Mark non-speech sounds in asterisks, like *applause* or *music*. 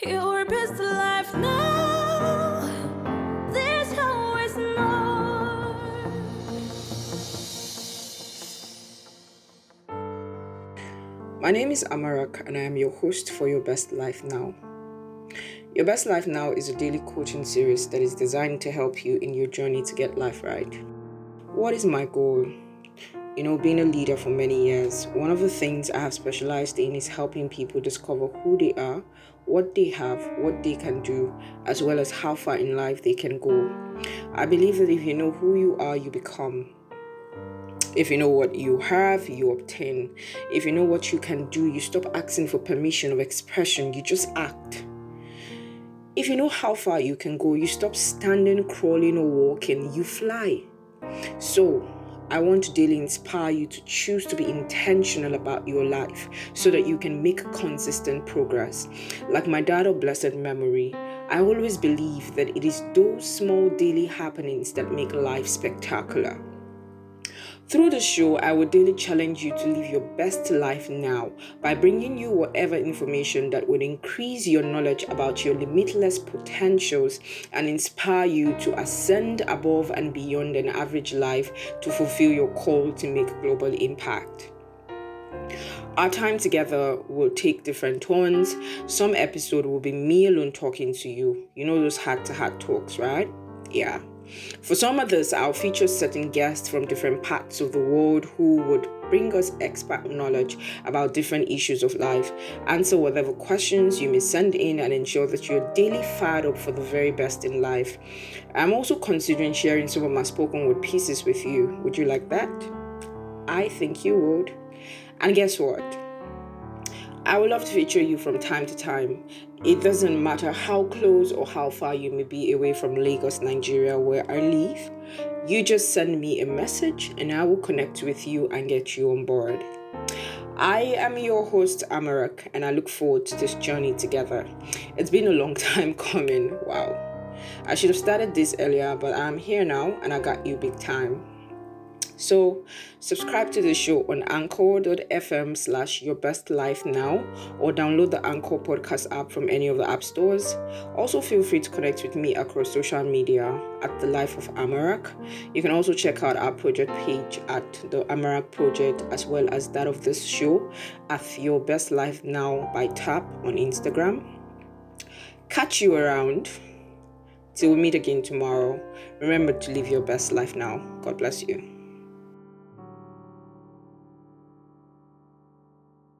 Your best life now. There's always more. My name is Amarak, and I am your host for Your Best Life Now. Your Best Life Now is a daily coaching series that is designed to help you in your journey to get life right. What is my goal? You know, being a leader for many years, one of the things I have specialized in is helping people discover who they are, what they have, what they can do, as well as how far in life they can go. I believe that if you know who you are, you become. If you know what you have, you obtain. If you know what you can do, you stop asking for permission of expression, you just act. If you know how far you can go, you stop standing, crawling, or walking, you fly. So, I want to daily inspire you to choose to be intentional about your life so that you can make consistent progress. Like my dad of blessed memory, I always believe that it is those small daily happenings that make life spectacular. Through the show, I will daily challenge you to live your best life now by bringing you whatever information that would increase your knowledge about your limitless potentials and inspire you to ascend above and beyond an average life to fulfill your call to make global impact. Our time together will take different turns. Some episode will be me alone talking to you. You know those heart to heart talks, right? Yeah. For some others, I'll feature certain guests from different parts of the world who would bring us expert knowledge about different issues of life, answer whatever questions you may send in, and ensure that you're daily fired up for the very best in life. I'm also considering sharing some of my spoken word pieces with you. Would you like that? I think you would. And guess what? I would love to feature you from time to time. It doesn't matter how close or how far you may be away from Lagos, Nigeria, where I live. You just send me a message and I will connect with you and get you on board. I am your host, Amarak, and I look forward to this journey together. It's been a long *laughs* time coming. Wow. I should have started this earlier, but I'm here now and I got you big time. So subscribe to the show on anchor.fm slash your best life now or download the Anchor podcast app from any of the app stores. Also feel free to connect with me across social media at the life of Amarak. You can also check out our project page at the Amarak project as well as that of this show at your best life now by tap on Instagram. Catch you around. Till we meet again tomorrow, remember to live your best life now. God bless you.